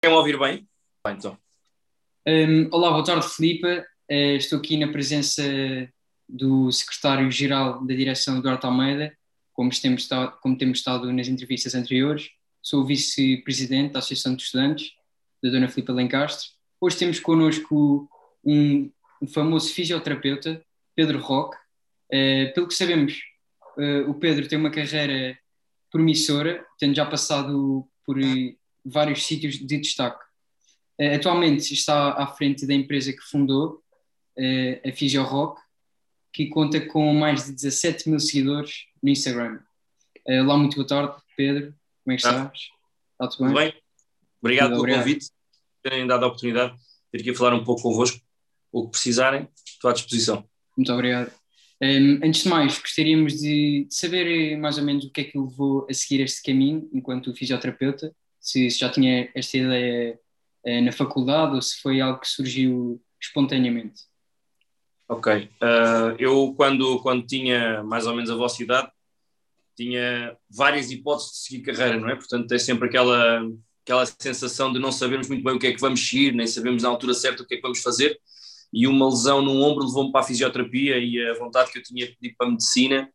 Conseguem ouvir bem? Então. Um, olá, boa tarde, Filipe. Uh, estou aqui na presença do secretário-geral da direção, Eduardo Almeida, como temos, estado, como temos estado nas entrevistas anteriores. Sou vice-presidente da Associação de Estudantes, da Dona Filipe Lencastre. Hoje temos connosco um, um famoso fisioterapeuta, Pedro Roque. Uh, pelo que sabemos, uh, o Pedro tem uma carreira promissora, tendo já passado por vários sítios de destaque. Uh, atualmente está à frente da empresa que fundou, uh, a Physio Rock, que conta com mais de 17 mil seguidores no Instagram. Uh, lá, muito boa tarde, Pedro. Como é que tá. estás? Está tudo bem? bem? Obrigado pelo convite, terem dado a oportunidade de vir aqui falar um pouco convosco. O que precisarem, estou à disposição. Muito obrigado. Um, antes de mais, gostaríamos de, de, saber mais ou menos o que é que levou a seguir este caminho enquanto fisioterapeuta se, se já tinha esta ideia eh, na faculdade ou se foi algo que surgiu espontaneamente. Ok. Uh, eu, quando, quando tinha mais ou menos a vossa idade, tinha várias hipóteses de seguir carreira, não é? Portanto, é sempre aquela, aquela sensação de não sabermos muito bem o que é que vamos seguir, nem sabemos na altura certa o que é que vamos fazer. E uma lesão num ombro levou-me para a fisioterapia e a vontade que eu tinha de ir para a medicina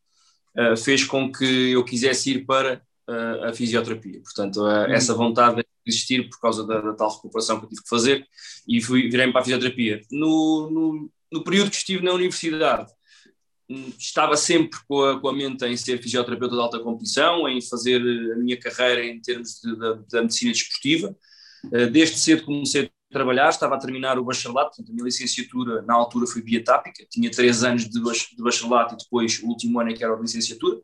uh, fez com que eu quisesse ir para a fisioterapia. Portanto, essa vontade de existir por causa da, da, tal recuperação que eu tive que fazer e fui, virei para a fisioterapia. No, no, no, período que estive na universidade, hum, estava sempre com a, com a mente em ser fisioterapeuta de alta competição, em fazer a minha carreira em termos de, de, da medicina desportiva. Eh, desde cedo comecei a trabalhar, estava a terminar o bacharelato, portanto, a minha licenciatura na altura foi biotápica, tinha três anos de bacharelato e depois o último ano é que era a licenciatura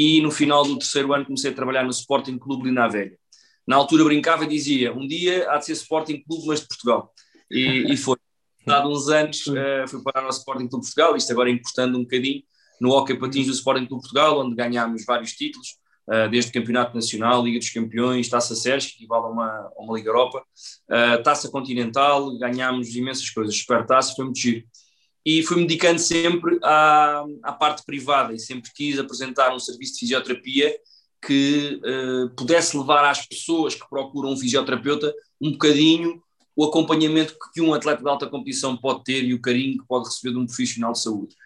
e no final do terceiro ano comecei a trabalhar no Sporting Clube Lina Velha. Na altura brincava e dizia, um dia há de ser Sporting Clube, mas de Portugal. E, e foi. Há uns anos uh, fui parar no Sporting Clube Portugal, isto agora importando um bocadinho, no Hockey Patins do Sporting Clube Portugal, onde ganhámos vários títulos, uh, desde Campeonato Nacional, Liga dos Campeões, Taça Sérgio, que equivale a uma, uma Liga Europa, uh, Taça Continental, ganhámos imensas coisas, Super Taça, foi muito giro e fui-me dedicando sempre à, à, parte privada e sempre quis apresentar um serviço de fisioterapia que uh, pudesse levar às pessoas que procuram um fisioterapeuta um bocadinho o acompanhamento que um atleta de alta competição pode ter e o carinho que pode receber de um profissional de saúde.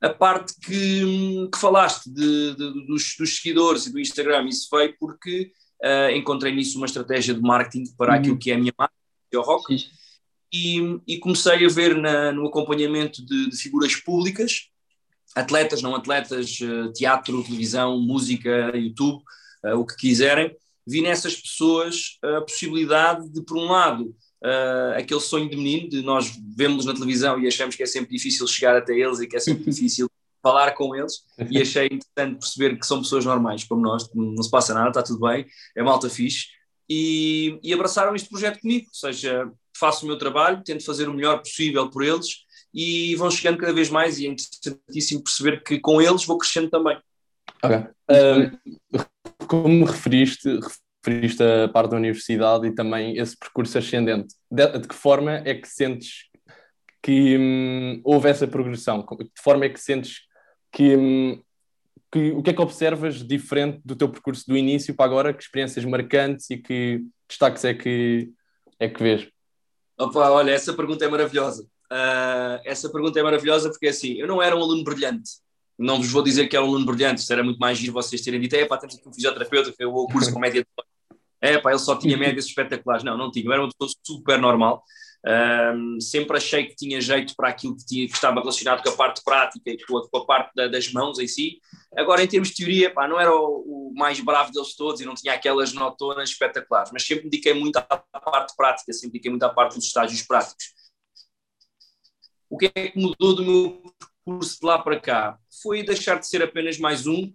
A parte que, que falaste de, de, dos, dos, seguidores e do Instagram, isso veio porque uh, encontrei nisso uma estratégia de marketing para uhum. aquilo que é a minha marca, é o rock. E, e comecei a ver na, no acompanhamento de, de, figuras públicas, atletas, não atletas, eh, teatro, televisão, música, YouTube, uh, o que quiserem, vi nessas pessoas a possibilidade de, por um lado, uh, aquele sonho de menino, de nós vemos na televisão e achamos que é sempre difícil chegar até eles e que é sempre difícil falar com eles e achei interessante perceber que são pessoas normais como nós, não se passa nada, está tudo bem, é malta fixe e, e abraçaram este projeto comigo, ou seja, faço o meu trabalho, tento fazer o melhor possível por eles e vão chegando cada vez mais e é interessantíssimo perceber que com eles vou crescendo também. Ok. Uh, como referiste, referiste a parte da universidade e também esse percurso ascendente, de, de que forma é que sentes que hum, houve essa progressão? De forma é que sentes que, hum, que o que é que observas diferente do teu percurso do início para agora? Que experiências marcantes e que destaques é que, é que vês? Opa, olha, essa pergunta é maravilhosa. Uh, essa pergunta é maravilhosa porque assim, eu não era um aluno brilhante. Não vos vou dizer que era um aluno brilhante, isso era muito mais giro vocês terem dito, é pá, temos aqui um fisioterapeuta que acabou o curso com média de... É pá, ele só tinha médias espetaculares. Não, não tinha, eu era uma pessoa super normal. Um, sempre achei que tinha jeito para aquilo que, tinha, que estava relacionado com a parte prática e com a, com a parte da, das mãos em si. Agora, em termos de teoria, pá, não era o, o, mais bravo deles todos e não tinha aquelas notonas espetaculares, mas sempre me dediquei muito à parte prática, sempre dediquei muito à parte dos estágios práticos. O que é que mudou do meu curso de lá para cá? Foi deixar de ser apenas mais um,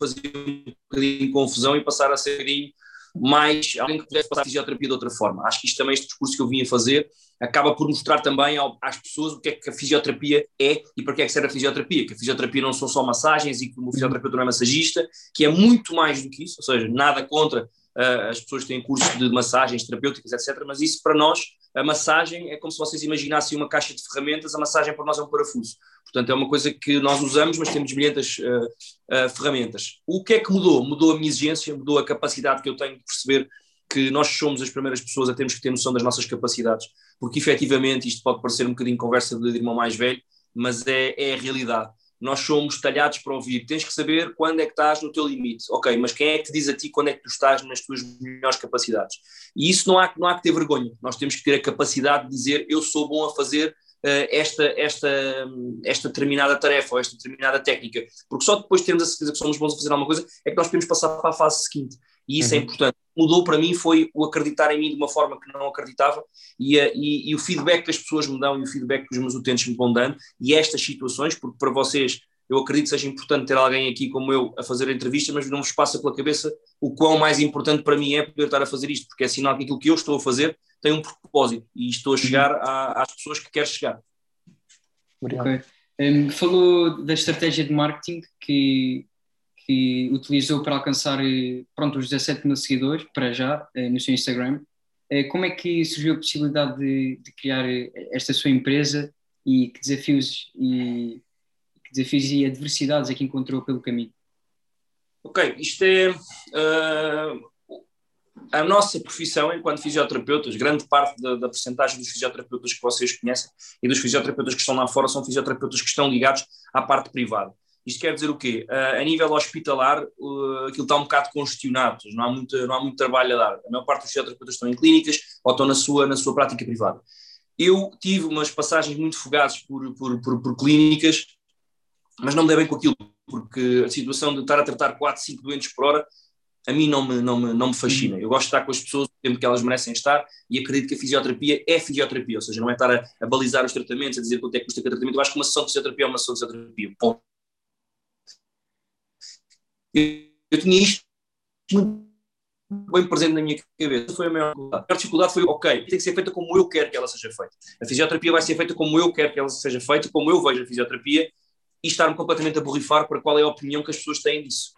fazer um bocadinho de confusão e passar a ser um bocadinho mais alguém que pudesse passar a fisioterapia de outra forma. Acho que isto também, este discurso que eu vim a fazer, acaba por mostrar também ao, às pessoas o que é que a fisioterapia é e para que é que serve a fisioterapia. Que a fisioterapia não são só massagens e que o fisioterapeuta não é massagista, que é muito mais do que isso, ou seja, nada contra as pessoas têm cursos de massagens terapêuticas, etc. Mas isso para nós, a massagem é como se vocês imaginassem uma caixa de ferramentas, a massagem para nós é um parafuso. Portanto, é uma coisa que nós usamos, mas temos milhentas uh, uh, ferramentas. O que é que mudou? Mudou a minha exigência, mudou a capacidade que eu tenho de perceber que nós somos as primeiras pessoas a termos que ter noção das nossas capacidades, porque efetivamente isto pode parecer um bocadinho conversa de irmão mais velho, mas é, é a realidade. Nós somos talhados para ouvir. Tens que saber quando é que estás no teu limite. Ok, mas quem é que te diz a ti quando é que tu estás nas tuas melhores capacidades? E isso não há, não há que ter vergonha. Nós temos que ter a capacidade de dizer eu sou bom a fazer uh, esta, esta, esta determinada tarefa ou esta determinada técnica. Porque só depois de termos a certeza que somos bons a fazer alguma coisa é que nós podemos passar para a fase seguinte. E isso é uhum. é importante. Mudou para mim foi o acreditar em mim de uma forma que não acreditava e, eh, e, e o feedback que as pessoas me dão e o feedback que os meus utentes me vão dando e estas situações, porque para vocês eu acredito que seja importante ter alguém aqui como eu a fazer a entrevista, mas não vos passa pela cabeça o quão mais importante para mim é poder estar a fazer isto, porque é sinal que aquilo que eu estou a fazer tem um propósito e estou a chegar a, às pessoas que quero chegar. Okay. Um, falou da estratégia de marketing que que utilizou para alcançar eh, pronto, os 17 mil seguidores, para já, eh, no seu Instagram. Eh, como é que surgiu a possibilidade de, de criar esta sua empresa e que desafios e, que desafios e adversidades é que encontrou pelo caminho? Ok, isto é uh, a nossa profissão enquanto fisioterapeutas, grande parte da, da porcentagem dos fisioterapeutas que vocês conhecem e dos fisioterapeutas que estão lá fora são fisioterapeutas que estão ligados à parte privada. Isto quer dizer o quê? Uh, a nível hospitalar, uh, aquilo está um bocado congestionado, não há, muito, não há muito trabalho a dar. A maior parte dos fisioterapeutas estão em clínicas ou estão na sua, na sua prática privada. Eu tive umas passagens muito fugazes por, por, por, por clínicas, mas não me dei bem com aquilo, porque a situação de estar a tratar 4, 5 doentes por hora, a mim não me, não me, não me fascina. Eu gosto de estar com as pessoas o tempo que elas merecem estar e acredito que a fisioterapia é fisioterapia, ou seja, não é estar a, a balizar os tratamentos, a dizer quanto é que custa cada tratamento. Eu acho que uma sessão de fisioterapia é uma sessão de fisioterapia. Ponto eu, tinha isto muito bem presente na minha cabeça. Foi a maior dificuldade. A maior dificuldade foi, ok, tem que ser feita como eu quero que ela seja feita. A fisioterapia vai ser feita como eu quero que ela seja feita, como eu vejo a fisioterapia, e estar-me completamente a borrifar para qual é a opinião que as pessoas têm disso.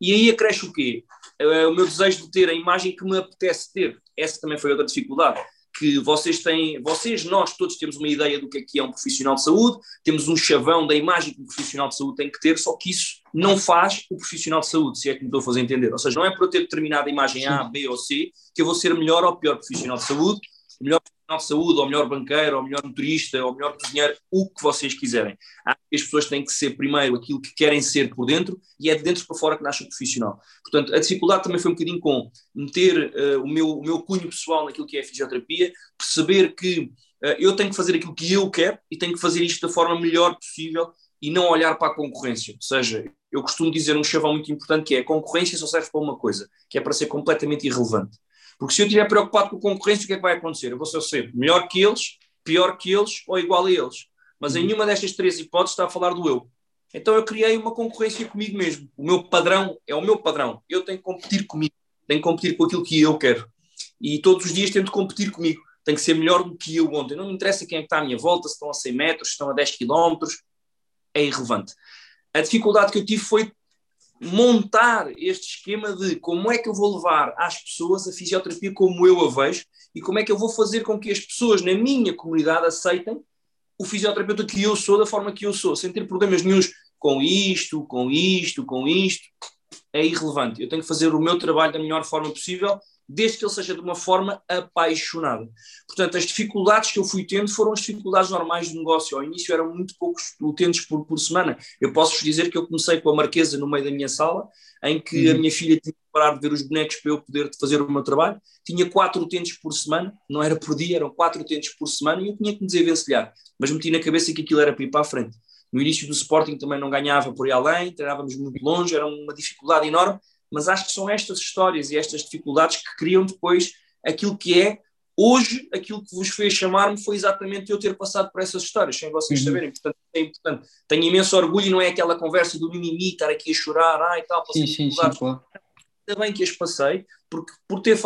E aí acresce o quê? o meu desejo de ter a imagem que me apetece ter. Essa também foi outra dificuldade que vocês têm, vocês, nós todos temos uma ideia do que é que é um profissional de saúde, temos um chavão da imagem que um profissional de saúde tem que ter, só que isso não faz o profissional de saúde, se é que me estou a fazer entender. Ou seja, não é por eu ter determinada imagem A, B ou C que eu vou ser melhor ou pior profissional de saúde, melhor profissional de saúde, ou melhor banqueiro, ou melhor motorista, ou melhor cozinheiro, o que vocês quiserem. As pessoas têm que ser primeiro aquilo que querem ser por dentro e é de dentro para fora que nasce o profissional. Portanto, a dificuldade também foi um bocadinho com meter uh, o, meu, o meu cunho pessoal naquilo que é a fisioterapia, perceber que uh, eu tenho que fazer aquilo que eu quero e tenho que fazer isto da forma melhor possível e não olhar para a concorrência. Ou seja, eu costumo dizer um chavão muito importante que é a concorrência só serve para uma coisa, que é para ser completamente irrelevante. Porque se eu estiver preocupado com a concorrência, o que é que vai acontecer? Eu vou ser sempre melhor que eles, pior que eles ou igual a eles. Mas em uhum. nenhuma destas três hipóteses está a falar do eu. Então eu criei uma concorrência comigo mesmo. O meu padrão é o meu padrão. Eu tenho que competir comigo. Tenho que competir com aquilo que eu quero. E todos os dias tento competir comigo. Tenho que ser melhor do que eu ontem. Não me interessa quem é que está à minha volta, se estão a 100 metros, se estão a 10 quilómetros. É irrelevante. A dificuldade que eu tive foi montar este esquema de como é que eu vou levar às pessoas a fisioterapia como eu a vejo e como é que eu vou fazer com que as pessoas na minha comunidade aceitem o fisioterapeuta que eu sou da forma que eu sou, sem ter problemas nenhums com isto, com isto, com isto. É irrelevante. Eu tenho que fazer o meu trabalho da melhor forma possível desde que ele seja de uma forma apaixonada. Portanto, as dificuldades que eu fui tendo foram as dificuldades normais de negócio. Ao início eram muito poucos utentes por, por semana. Eu posso-vos dizer que eu comecei com a Marquesa no meio da minha sala, em que uhum. a minha filha tinha que parar de ver os bonecos para eu poder fazer o meu trabalho. Tinha quatro utentes por semana, não era por dia, eram quatro utentes por semana e eu tinha que me desenvencilhar. Mas meti na cabeça que aquilo era para ir para a frente. No início do Sporting também não ganhava por aí além, treinávamos muito longe, era uma dificuldade enorme, mas acho que são estas histórias e estas dificuldades que criam depois aquilo que é hoje, aquilo que vos fez chamar-me foi exatamente eu ter passado por essas histórias, sem vocês uhum. saberem. Portanto, é importante. Tenho imenso orgulho, não é aquela conversa do mimimi, estar aqui a chorar, ah, e tal, sim, sim, sim, claro. Ainda bem que as passei, porque por ter,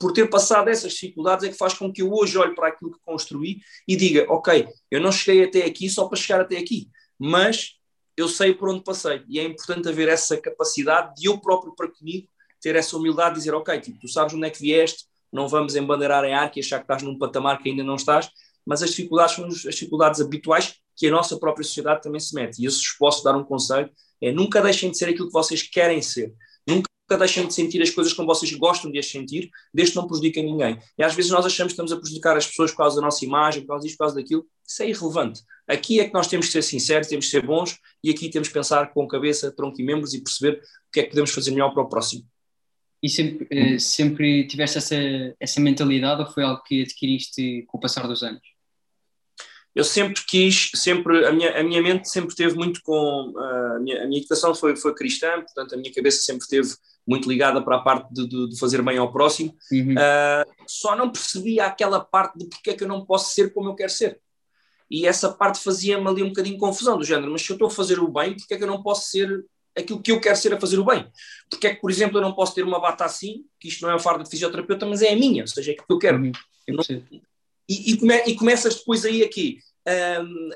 por ter passado essas dificuldades é que faz com que eu hoje olhe para aquilo que construí e diga, ok, eu não cheguei até aqui só para chegar até aqui, mas eu sei por onde passei e é importante haver essa capacidade de eu próprio para comigo ter essa humildade de dizer, ok, tipo, tu sabes onde é que vieste, não vamos embandeirar em ar e achar que estás num patamar que ainda não estás, mas as dificuldades são as dificuldades habituais que a nossa própria sociedade também se mete. E eu, se posso dar um conselho, é nunca deixem de ser aquilo que vocês querem ser. Nunca deixem de sentir as coisas como vocês gostam de as sentir, desde que não prejudiquem ninguém. E às vezes nós achamos que estamos a prejudicar as pessoas por causa da nossa imagem, por causa disso, por causa daquilo. Isso é irrelevante. Aqui é que nós temos que ser sinceros, temos que ser bons e aqui temos que pensar com cabeça, tronco e membros e perceber o que é que podemos fazer melhor para o próximo. E sempre, eh, sempre tiveste essa, essa mentalidade ou foi algo que adquiriste com o passar dos anos? Eu sempre quis, sempre, a minha, a minha mente sempre teve muito com, a, minha, a minha educação foi, foi cristã, portanto a minha cabeça sempre teve muito ligada para a parte de, de, de fazer bem ao próximo, uhum. uh, só não percebia aquela parte de porque é que eu não posso ser como eu quero ser. E essa parte fazia-me ali um bocadinho confusão, do género, mas se eu estou a fazer o bem, porque é que eu não posso ser aquilo que eu quero ser a fazer o bem? Porque é que, por exemplo, eu não posso ter uma bata assim, que isto não é a farda de fisioterapeuta, mas é a minha, ou seja, é aquilo que eu quero. Uhum. Eu não, e, e, come, e começas depois aí aqui um,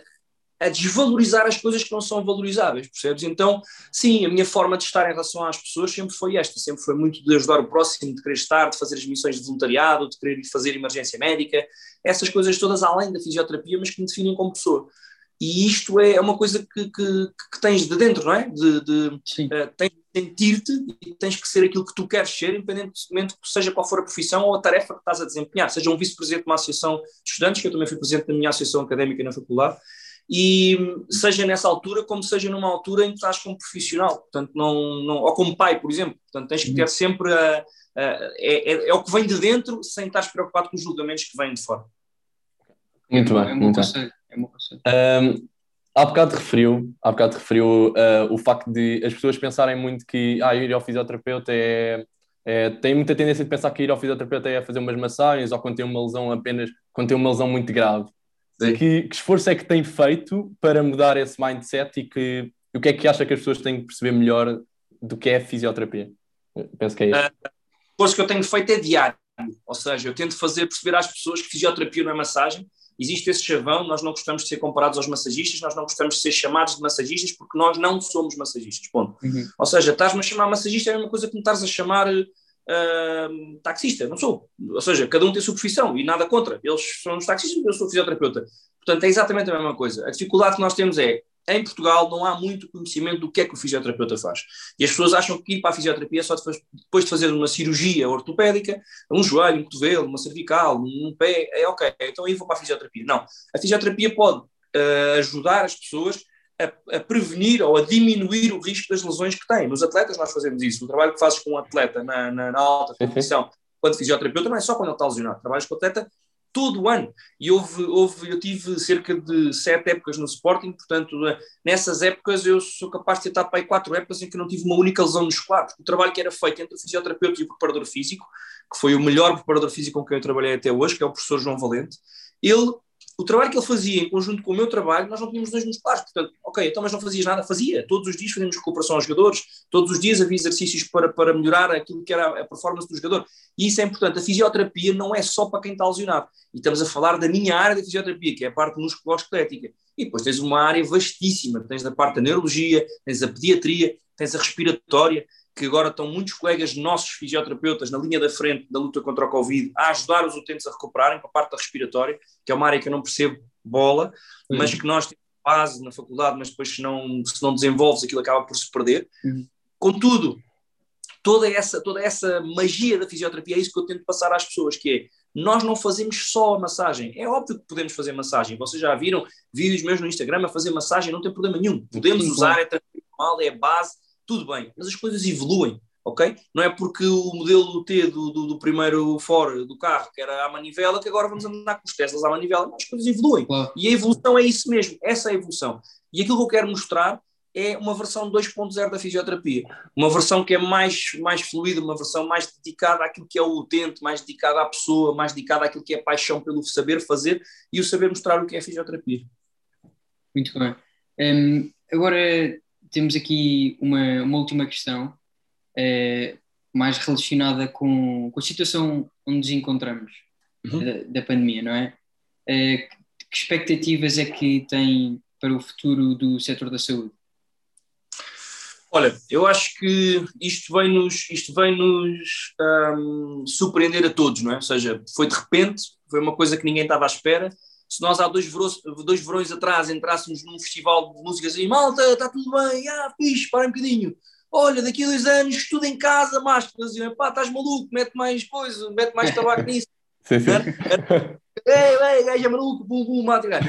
a desvalorizar as coisas que não são valorizáveis, percebes? Então, sim, a minha forma de estar em relação às pessoas sempre foi esta, sempre foi muito de ajudar o próximo, de querer estar, de fazer as missões de voluntariado, de querer fazer emergência médica, essas coisas todas além da fisioterapia, mas que me definem como pessoa. E isto é uma coisa que, que, que tens de dentro, não é? De, de uh, tens de sentir-te e tens que ser aquilo que tu queres ser, independentemente seja qual for a profissão ou a tarefa que estás a desempenhar. Seja um vice-presidente de uma associação de estudantes, que eu também fui presidente da minha associação académica na faculdade, e seja nessa altura como seja numa altura em que estás como profissional, portanto, não, não, ou como pai, por exemplo. Portanto, tens que ter sempre a, a, é, é, é, o que vem de dentro sem estar preocupado com os julgamentos que vêm de fora. Muito bem, é muito bem. É uma um, há bocado referiu, há bocado referiu uh, o facto de as pessoas pensarem muito que ah, ir ao fisioterapeuta é, é, tem muita tendência de pensar que ir ao fisioterapeuta é fazer umas massagens ou quando tem uma lesão apenas quando tem uma lesão muito grave. Que, que, esforço é que tem feito para mudar esse mindset e que o que é que acha que as pessoas têm que perceber melhor do que é a fisioterapia? Eu penso que é isso. Uh, o esforço que eu tenho feito é diário, ou seja, eu tento fazer perceber às pessoas que fisioterapia não é massagem, existe esse chavão, nós não gostamos de ser comparados aos massagistas, nós não gostamos de ser chamados de massagistas porque nós não somos massagistas, ponto. Uhum. Ou seja, estás-me a chamar massagista é a mesma coisa que me estás a chamar uh, taxista, não sou. Ou seja, cada um tem a sua profissão e nada contra. Eles são os taxistas, eu sou fisioterapeuta. Portanto, é exatamente a mesma coisa. A dificuldade que nós temos é em Portugal não há muito conhecimento do que é que o fisioterapeuta faz. E as pessoas acham que ir para a fisioterapia é só depois de fazer uma cirurgia ortopédica, um joelho, um cotovelo, uma cervical, um pé, é ok, então aí vou para a fisioterapia. Não. A fisioterapia pode uh, ajudar as pessoas a, a, prevenir ou a diminuir o risco das lesões que têm. Nos atletas nós fazemos isso. O trabalho que fazes com um atleta na, na, na alta competição, quando fisioterapeuta, não é só quando ele está lesionado. Trabalhas com o atleta todo o ano. E houve, houve, eu tive cerca de sete épocas no Sporting, portanto, nessas épocas eu sou capaz de ter para quatro épocas em que não tive uma única lesão muscular. O trabalho que era feito entre o fisioterapeuta e o preparador físico, que foi o melhor preparador físico com quem eu trabalhei até hoje, que é o professor João Valente, ele o trabalho que ele fazia em conjunto com o meu trabalho, nós não tínhamos dois musculares. Portanto, ok, então mas não fazias nada? Fazia. Todos os dias fazíamos recuperação aos jogadores, todos os dias havia exercícios para, para melhorar aquilo que era a performance do jogador. E isso é importante. A fisioterapia não é só para quem está lesionado. E estamos a falar da minha área da fisioterapia, que é a parte musculoesquelética. E depois tens uma área vastíssima. Tens a parte da neurologia, tens a pediatria, tens a respiratória, que agora estão muitos colegas nossos fisioterapeutas na linha da frente da luta contra o Covid a ajudar os utentes a recuperarem para a parte da respiratória, que é uma área que eu não percebo bola, uhum. mas que nós temos base na faculdade, mas depois se não, se não desenvolves aquilo acaba por se perder. Uhum. Contudo, toda essa, toda essa magia da fisioterapia é isso que eu tento passar às pessoas, que é nós não fazemos só a massagem. É óbvio que podemos fazer massagem. Vocês já viram vídeos meus no Instagram a fazer massagem, não tem problema nenhum. Podemos Sim, usar, é normal, é a base tudo bem, mas as coisas evoluem, ok? Não é porque o modelo T do, do, do primeiro Ford do carro, que era a manivela, que agora vamos andar com os Teslas à manivela, as coisas evoluem. Claro. E a evolução é isso mesmo, essa é a evolução. E aquilo que eu quero mostrar é uma versão 2.0 da fisioterapia, uma versão que é mais, mais fluida, uma versão mais dedicada àquilo que é o utente, mais dedicada à pessoa, mais dedicada àquilo que é paixão pelo saber fazer e o saber mostrar o que é fisioterapia. Muito bem. Um, agora, temos aqui uma, uma última questão, é, mais relacionada com, com a situação onde nos encontramos uhum. da, da, pandemia, não é? é? Que expectativas é que tem para o futuro do setor da saúde? Olha, eu acho que isto vem-nos isto vem -nos, um, surpreender a todos, não é? Ou seja, foi de repente, foi uma coisa que ninguém estava à espera, se nós há dois verões, dois verões atrás entrássemos num festival de músicas e malta, está tudo bem, ah, fixe, para um bocadinho. olha, daqui a dois anos, estudo em casa, máscara. Diziam, pá, estás maluco, mete mais coisa, mete mais tabaco nisso. Sim, sim. Ei, ei, gajo é maluco, bum, bum, mata gajo.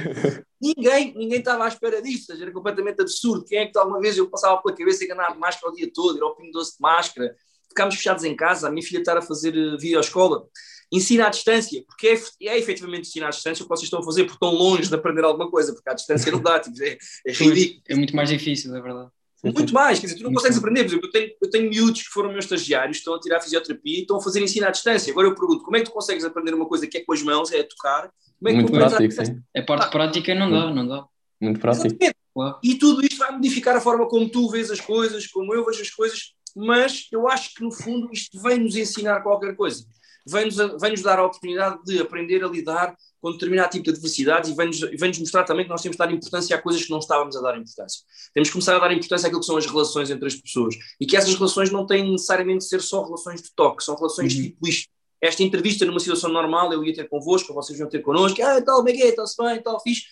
Ninguém, ninguém estava à espera disso, seja, era completamente absurdo. Quem é que alguma vez eu passava pela cabeça e andar de máscara o dia todo, ir ao pingo doce de máscara, ficámos fechados em casa, a minha filha estar a fazer uh, videoescola. Ensina à distância, porque é, é efetivamente ensinar à distância o que vocês estão a fazer, porque estão longe de aprender alguma coisa, porque à distância não dá, tipo, é, é ridículo. É muito mais difícil, é verdade. Muito mais, quer dizer, tu não consegues aprender. Por exemplo, eu tenho, eu tenho miúdos que foram meus estagiários, estão a tirar fisioterapia e estão a fazer ensino à distância. Agora eu pergunto, como é que tu consegues aprender uma coisa que é com as mãos, é a tocar? Como é que Muito tu aprendes à prático, distância? sim. A parte prática não dá, não dá. Muito prático. Claro. E tudo isto vai modificar a forma como tu vês as coisas, como eu vejo as coisas, mas eu acho que no fundo isto vem nos ensinar qualquer coisa. Vem-nos vem -nos dar a oportunidade de aprender a lidar com determinado tipo de adversidades e vem-nos vem mostrar também que nós temos de dar importância a coisas que não estávamos a dar importância. Temos que começar a dar importância àquilo que são as relações entre as pessoas e que essas relações não têm necessariamente de ser só relações de toque, são relações Uhum. tipo isto. Esta entrevista numa situação normal eu ia ter convosco, vocês iam ter connosco, ah, tal, como é que é? Está-se bem, tal, fixe,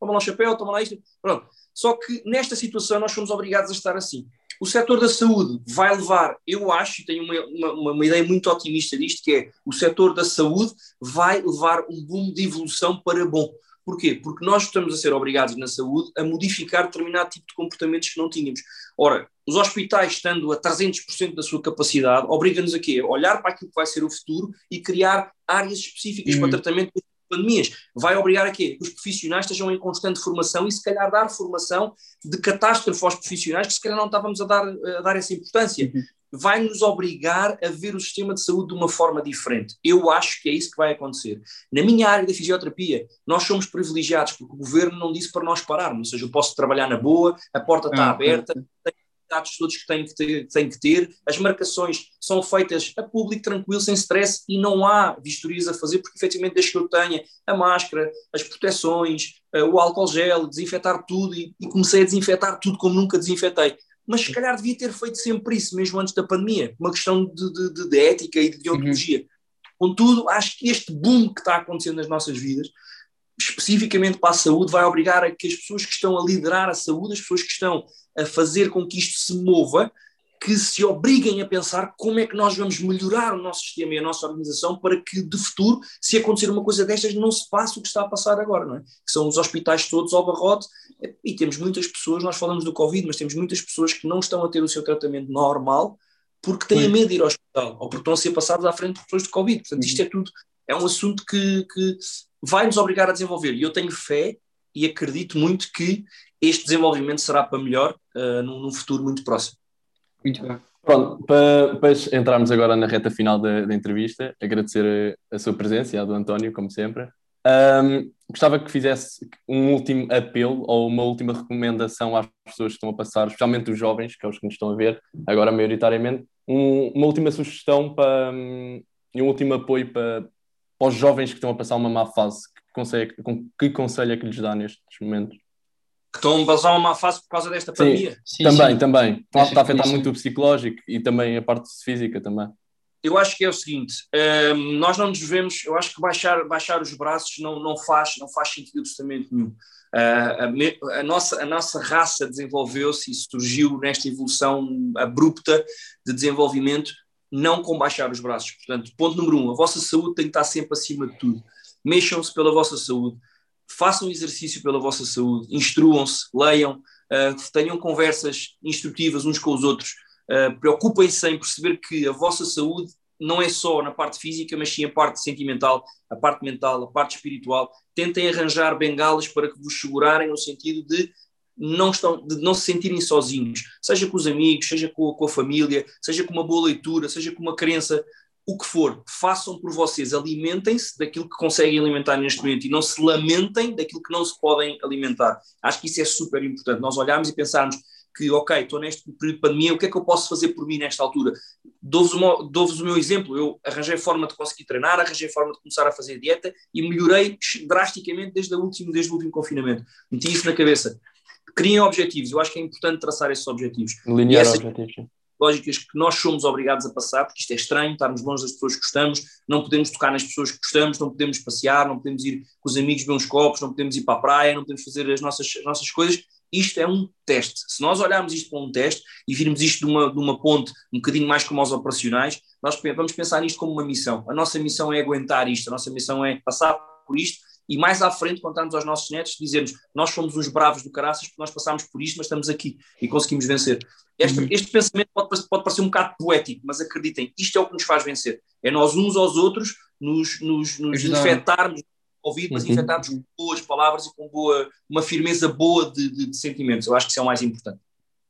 toma lá o chapéu, toma lá isto, pronto. Só que nesta situação nós somos obrigados a estar assim. O setor da saúde vai levar, eu acho, e tenho uma, uma, uma ideia muito otimista disto, que é o setor da saúde vai levar um boom de evolução para bom. Porquê? Porque nós estamos a ser obrigados na saúde a modificar determinado tipo de comportamentos que não tínhamos. Ora, os hospitais, estando a 300% da sua capacidade, obrigam-nos a quê? A olhar para aquilo que vai ser o futuro e criar áreas específicas para tratamento de pandemias. Vai obrigar a quê? Que os profissionais estejam em constante formação e se calhar dar formação de catástrofe aos profissionais que se calhar não estávamos a dar, a dar essa importância. Uhum. Vai nos obrigar a ver o sistema de saúde de uma forma diferente. Eu acho que é isso que vai acontecer. Na minha área da fisioterapia, nós somos privilegiados porque o governo não disse para nós pararmos. Ou seja, eu posso trabalhar na boa, a porta está Ah, aberta, dados todos que têm que, ter, têm que ter, as marcações são feitas a público, tranquilo, sem stress e não há vistorias a fazer, porque efetivamente desde que eu tenha a máscara, as proteções, eh, o álcool gel, desinfetar tudo e, e comecei a desinfetar tudo como nunca desinfetei. Mas se calhar devia ter feito sempre isso, mesmo antes da pandemia, uma questão de, de, de- de ética e de deontologia. Contudo, acho que este boom que está acontecendo nas nossas vidas, especificamente para a saúde, vai obrigar a que as pessoas que estão a liderar a saúde, as pessoas que estão a fazer com que isto se mova, que se obriguem a pensar como é que nós vamos melhorar o nosso sistema e a nossa organização para que de futuro, se acontecer uma coisa destas, não se passe o que está a passar agora, não é? Que são os hospitais todos ao barrote e temos muitas pessoas, nós falamos do Covid, mas temos muitas pessoas que não estão a ter o seu tratamento normal porque têm Pois. medo de ir ao hospital ou porque estão a ser passados à frente por pessoas de Covid. Portanto, isto é tudo, é um assunto que, que vai nos obrigar a desenvolver e eu tenho fé e acredito muito que este desenvolvimento será para melhor uh, num, num futuro muito próximo. Muito bem. Pronto, para, para entrarmos agora na reta final da, da entrevista, agradecer a, a sua presença e a do António, como sempre. Ahm, gostava que fizesse um último apelo ou uma última recomendação às pessoas que estão a passar, especialmente os jovens, que é os que nos estão a ver agora maioritariamente, um- uma última sugestão para, hum, e um último apoio para, para os jovens que estão a passar uma má fase. Que, consegue, com, que conselho é que lhes dá nestes momentos? Que estão a passar uma má fase por causa desta pandemia. Sim, também, sim. também. Está, a afetar muito o psicológico e também a parte física também. Eu acho que é o seguinte, hum, nós não nos devemos, eu acho que baixar, baixar os braços não, não, faz, não faz sentido absolutamente nenhum. Ah, a, me- a nossa, a nossa raça desenvolveu-se e surgiu nesta evolução abrupta de desenvolvimento, não com baixar os braços. Portanto, ponto número um, a vossa saúde tem que estar sempre acima de tudo. Mexam-se pela vossa saúde, façam exercício pela vossa saúde, instruam-se, leiam, ah, tenham conversas instrutivas uns com os outros, Uh, preocupem-se em perceber que a vossa saúde não é só na parte física, mas sim a parte sentimental, a parte mental, a parte espiritual. Tentem arranjar bengalas para que vos segurarem no sentido de não, estão, de não se sentirem sozinhos, seja com os amigos, seja com, com a família, seja com uma boa leitura, seja com uma crença, o que for, façam por vocês, alimentem-se daquilo que conseguem alimentar neste momento e não se lamentem daquilo que não se podem alimentar. Acho que isso é super importante. Nós olharmos e pensarmos que, ok, estou neste período de pandemia, o que é que eu posso fazer por mim nesta altura? Dou-vos o meu- dou-vos o meu exemplo, eu arranjei forma de conseguir treinar, arranjei forma de começar a fazer dieta e melhorei drasticamente desde, a último, desde o último confinamento. Meti isso na cabeça. Criem objetivos, eu acho que é importante traçar esses objetivos. Linear essa- objetivos. Lógicas que nós somos obrigados a passar, porque isto é estranho, estarmos longe das pessoas que gostamos, não podemos tocar nas pessoas que gostamos, não podemos passear, não podemos ir com os amigos beber uns copos, não podemos ir para a praia, não podemos fazer as nossas, as nossas coisas. Isto é um teste. Se nós olharmos isto para um teste e virmos isto de uma, de uma ponte um bocadinho mais como aos operacionais, nós vamos pensar nisto como uma missão. A nossa missão é aguentar isto, a nossa missão é passar por isto e mais à frente contarmos aos nossos netos, dizermos nós somos uns bravos do caraças porque nós passámos por isto, mas estamos aqui e conseguimos vencer. Este, uhum. este pensamento pode, pode, parecer um bocado poético, mas acreditem, isto é o que nos faz vencer. É nós uns aos outros nos, nos, nos infectarmos ouvir, mas uhum. infectarmos com boas palavras e com boa, uma firmeza boa de, de, de sentimentos. Eu acho que isso é o mais importante.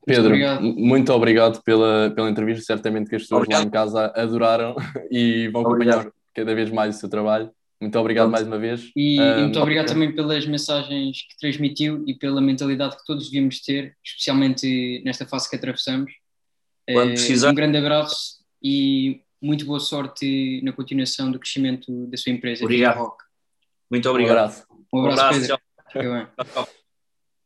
Pedro, muito obrigado, muito obrigado pela, pela entrevista. Certamente que as pessoas obrigado. lá em casa adoraram e vão acompanhar obrigado. cada vez mais o seu trabalho. Muito obrigado mais uma vez. E, um, muito obrigado também pelas mensagens que transmitiu e pela mentalidade que todos devíamos ter, especialmente nesta fase que atravessamos. Quando precisar. Um grande abraço e muito boa sorte na continuação do crescimento da sua empresa. Obrigado. Muito obrigado. Um abraço. Um abraço, um abraço Pedro. Tchau.